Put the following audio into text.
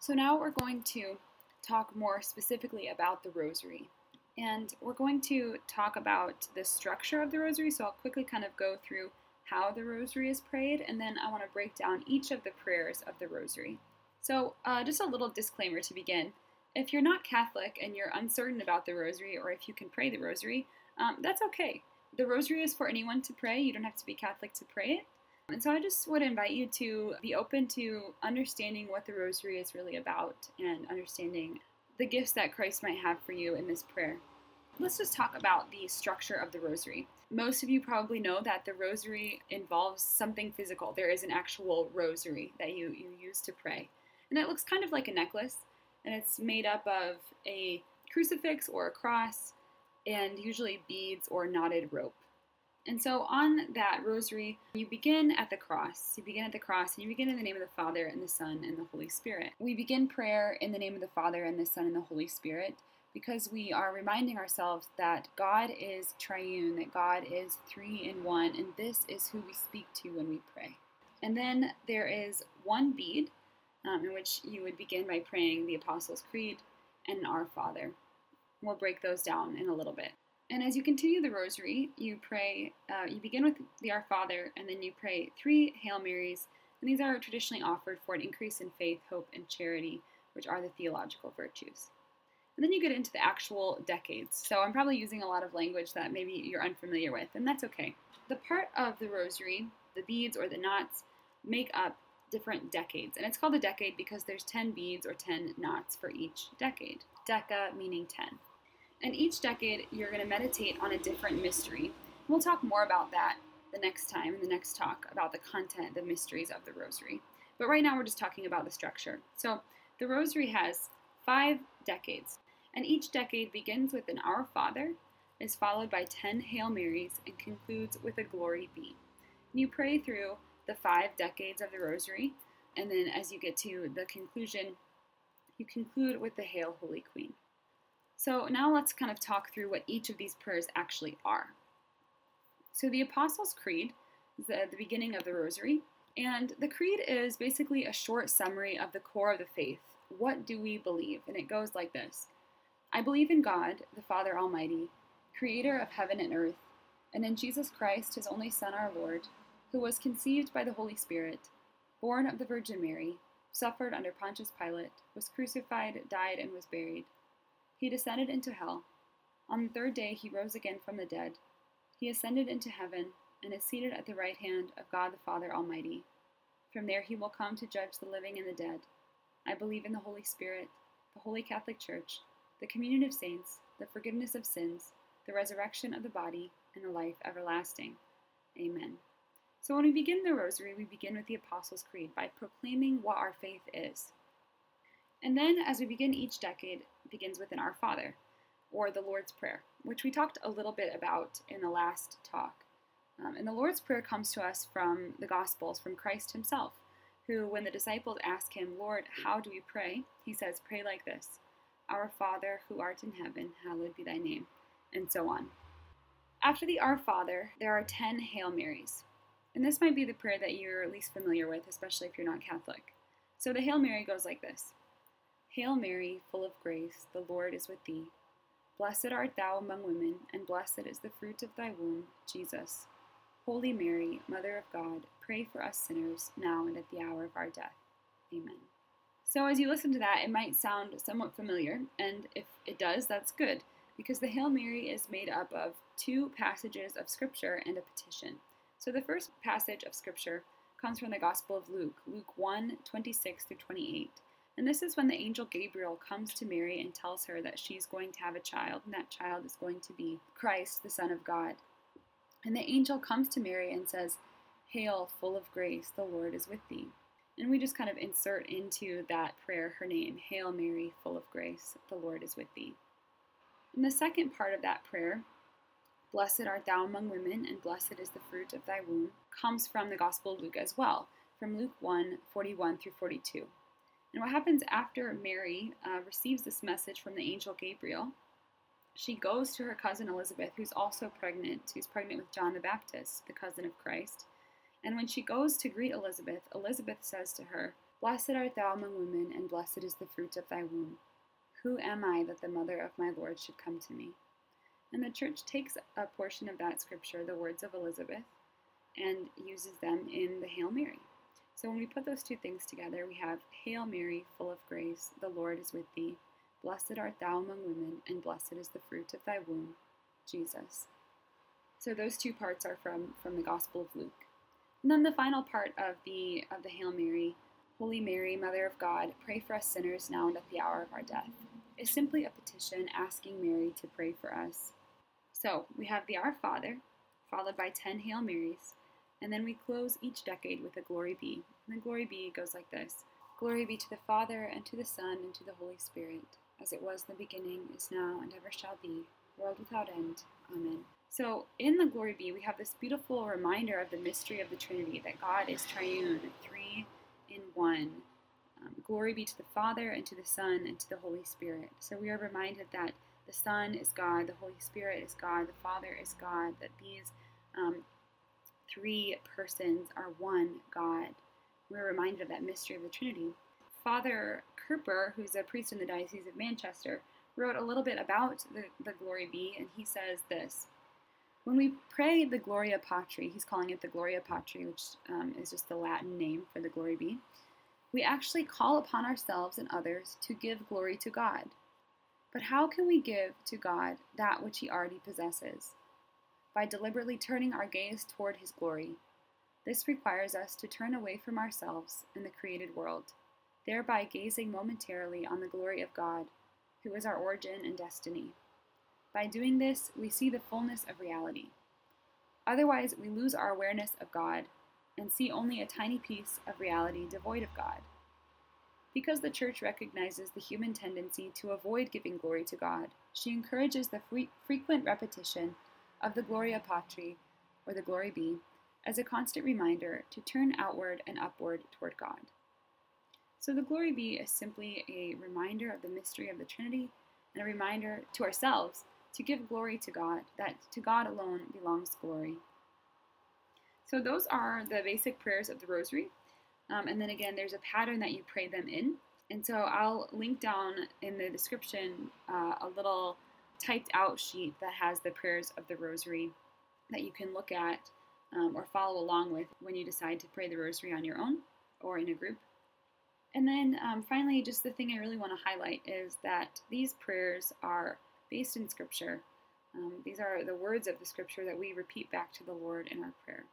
So now we're going to talk more specifically about the rosary. And we're going to talk about the structure of the rosary. So I'll quickly kind of go through how the rosary is prayed, and then I want to break down each of the prayers of the rosary. So, uh, just a little disclaimer to begin. If you're not Catholic and you're uncertain about the rosary, or if you can pray the rosary, um, that's okay. The rosary is for anyone to pray. You don't have to be Catholic to pray it. And so I just would invite you to be open to understanding what the rosary is really about and understanding the gifts that Christ might have for you in this prayer. Let's just talk about the structure of the rosary. Most of you probably know that the rosary involves something physical. There is an actual rosary that you, you use to pray. And it looks kind of like a necklace, and it's made up of a crucifix or a cross, and usually beads or knotted rope. And so on that rosary, you begin at the cross. You begin at the cross and you begin in the name of the Father and the Son and the Holy Spirit. We begin prayer in the name of the Father and the Son and the Holy Spirit because we are reminding ourselves that God is triune, that God is three in one, and this is who we speak to when we pray. And then there is one bead um, in which you would begin by praying the Apostles' Creed and Our Father. We'll break those down in a little bit. And as you continue the rosary, you pray, uh, you begin with the Our Father, and then you pray three Hail Marys. And these are traditionally offered for an increase in faith, hope, and charity, which are the theological virtues. And then you get into the actual decades. So I'm probably using a lot of language that maybe you're unfamiliar with, and that's okay. The part of the rosary, the beads or the knots, make up different decades. And it's called a decade because there's 10 beads or 10 knots for each decade. Deca meaning 10. And each decade, you're going to meditate on a different mystery. We'll talk more about that the next time in the next talk about the content, the mysteries of the rosary. But right now, we're just talking about the structure. So the rosary has five decades, and each decade begins with an Our Father, is followed by 10 Hail Marys, and concludes with a Glory Be. And you pray through the five decades of the rosary, and then as you get to the conclusion, you conclude with the Hail Holy Queen. So now let's kind of talk through what each of these prayers actually are. So the Apostles' Creed is the, the beginning of the Rosary, and the Creed is basically a short summary of the core of the faith. What do we believe? And it goes like this I believe in God, the Father Almighty, creator of heaven and earth, and in Jesus Christ, his only Son, our Lord, who was conceived by the Holy Spirit, born of the Virgin Mary, suffered under Pontius Pilate, was crucified, died, and was buried he descended into hell. On the third day he rose again from the dead. He ascended into heaven and is seated at the right hand of God the Father Almighty. From there he will come to judge the living and the dead. I believe in the Holy Spirit, the Holy Catholic Church, the communion of saints, the forgiveness of sins, the resurrection of the body, and the life everlasting. Amen. So when we begin the Rosary, we begin with the Apostles' Creed by proclaiming what our faith is. And then, as we begin each decade, begins with an Our Father, or the Lord's Prayer, which we talked a little bit about in the last talk. Um, and the Lord's Prayer comes to us from the Gospels, from Christ Himself, who, when the disciples ask Him, Lord, how do we pray? He says, Pray like this Our Father, who art in heaven, hallowed be thy name, and so on. After the Our Father, there are 10 Hail Marys. And this might be the prayer that you're least familiar with, especially if you're not Catholic. So the Hail Mary goes like this Hail Mary, full of grace, the Lord is with thee. Blessed art thou among women, and blessed is the fruit of thy womb, Jesus. Holy Mary, Mother of God, pray for us sinners, now and at the hour of our death. Amen. So, as you listen to that, it might sound somewhat familiar, and if it does, that's good, because the Hail Mary is made up of two passages of Scripture and a petition. So, the first passage of Scripture comes from the Gospel of Luke, Luke 1 26 through 28. And this is when the angel Gabriel comes to Mary and tells her that she's going to have a child, and that child is going to be Christ, the Son of God. And the angel comes to Mary and says, Hail, full of grace, the Lord is with thee. And we just kind of insert into that prayer her name Hail Mary, full of grace, the Lord is with thee. In the second part of that prayer, Blessed art thou among women, and blessed is the fruit of thy womb, comes from the Gospel of Luke as well, from Luke 1 41 through 42. And what happens after Mary uh, receives this message from the angel Gabriel? She goes to her cousin Elizabeth, who's also pregnant, who's pregnant with John the Baptist, the cousin of Christ. And when she goes to greet Elizabeth, Elizabeth says to her, Blessed art thou among women, and blessed is the fruit of thy womb. Who am I that the mother of my Lord should come to me? And the church takes a portion of that scripture, the words of Elizabeth, and uses them in the Hail Mary. So when we put those two things together, we have Hail Mary, full of grace, the Lord is with thee. Blessed art thou among women, and blessed is the fruit of thy womb, Jesus. So those two parts are from, from the Gospel of Luke. And then the final part of the of the Hail Mary, Holy Mary, Mother of God, pray for us sinners now and at the hour of our death, is simply a petition asking Mary to pray for us. So we have the Our Father, followed by 10 Hail Marys, and then we close each decade with a Glory Be. And the Glory Be goes like this Glory be to the Father, and to the Son, and to the Holy Spirit, as it was in the beginning, is now, and ever shall be, world without end. Amen. So, in the Glory Be, we have this beautiful reminder of the mystery of the Trinity that God is triune, three in one. Um, glory be to the Father, and to the Son, and to the Holy Spirit. So, we are reminded that the Son is God, the Holy Spirit is God, the Father is God, that these um, three persons are one God. We're reminded of that mystery of the Trinity. Father Kurper, who's a priest in the Diocese of Manchester, wrote a little bit about the, the Glory Be, and he says this. When we pray the Gloria Patri, he's calling it the Gloria Patri, which um, is just the Latin name for the Glory Be, we actually call upon ourselves and others to give glory to God. But how can we give to God that which He already possesses? By deliberately turning our gaze toward His glory. This requires us to turn away from ourselves and the created world, thereby gazing momentarily on the glory of God, who is our origin and destiny. By doing this, we see the fullness of reality. Otherwise, we lose our awareness of God and see only a tiny piece of reality devoid of God. Because the Church recognizes the human tendency to avoid giving glory to God, she encourages the frequent repetition of the Gloria Patri, or the Glory Be, as a constant reminder to turn outward and upward toward God. So the Glory Be is simply a reminder of the mystery of the Trinity and a reminder to ourselves to give glory to God, that to God alone belongs glory. So those are the basic prayers of the Rosary. Um, and then again, there's a pattern that you pray them in. And so I'll link down in the description uh, a little typed out sheet that has the prayers of the Rosary that you can look at um, or follow along with when you decide to pray the Rosary on your own or in a group. And then um, finally, just the thing I really want to highlight is that these prayers are based in Scripture. Um, these are the words of the Scripture that we repeat back to the Lord in our prayer.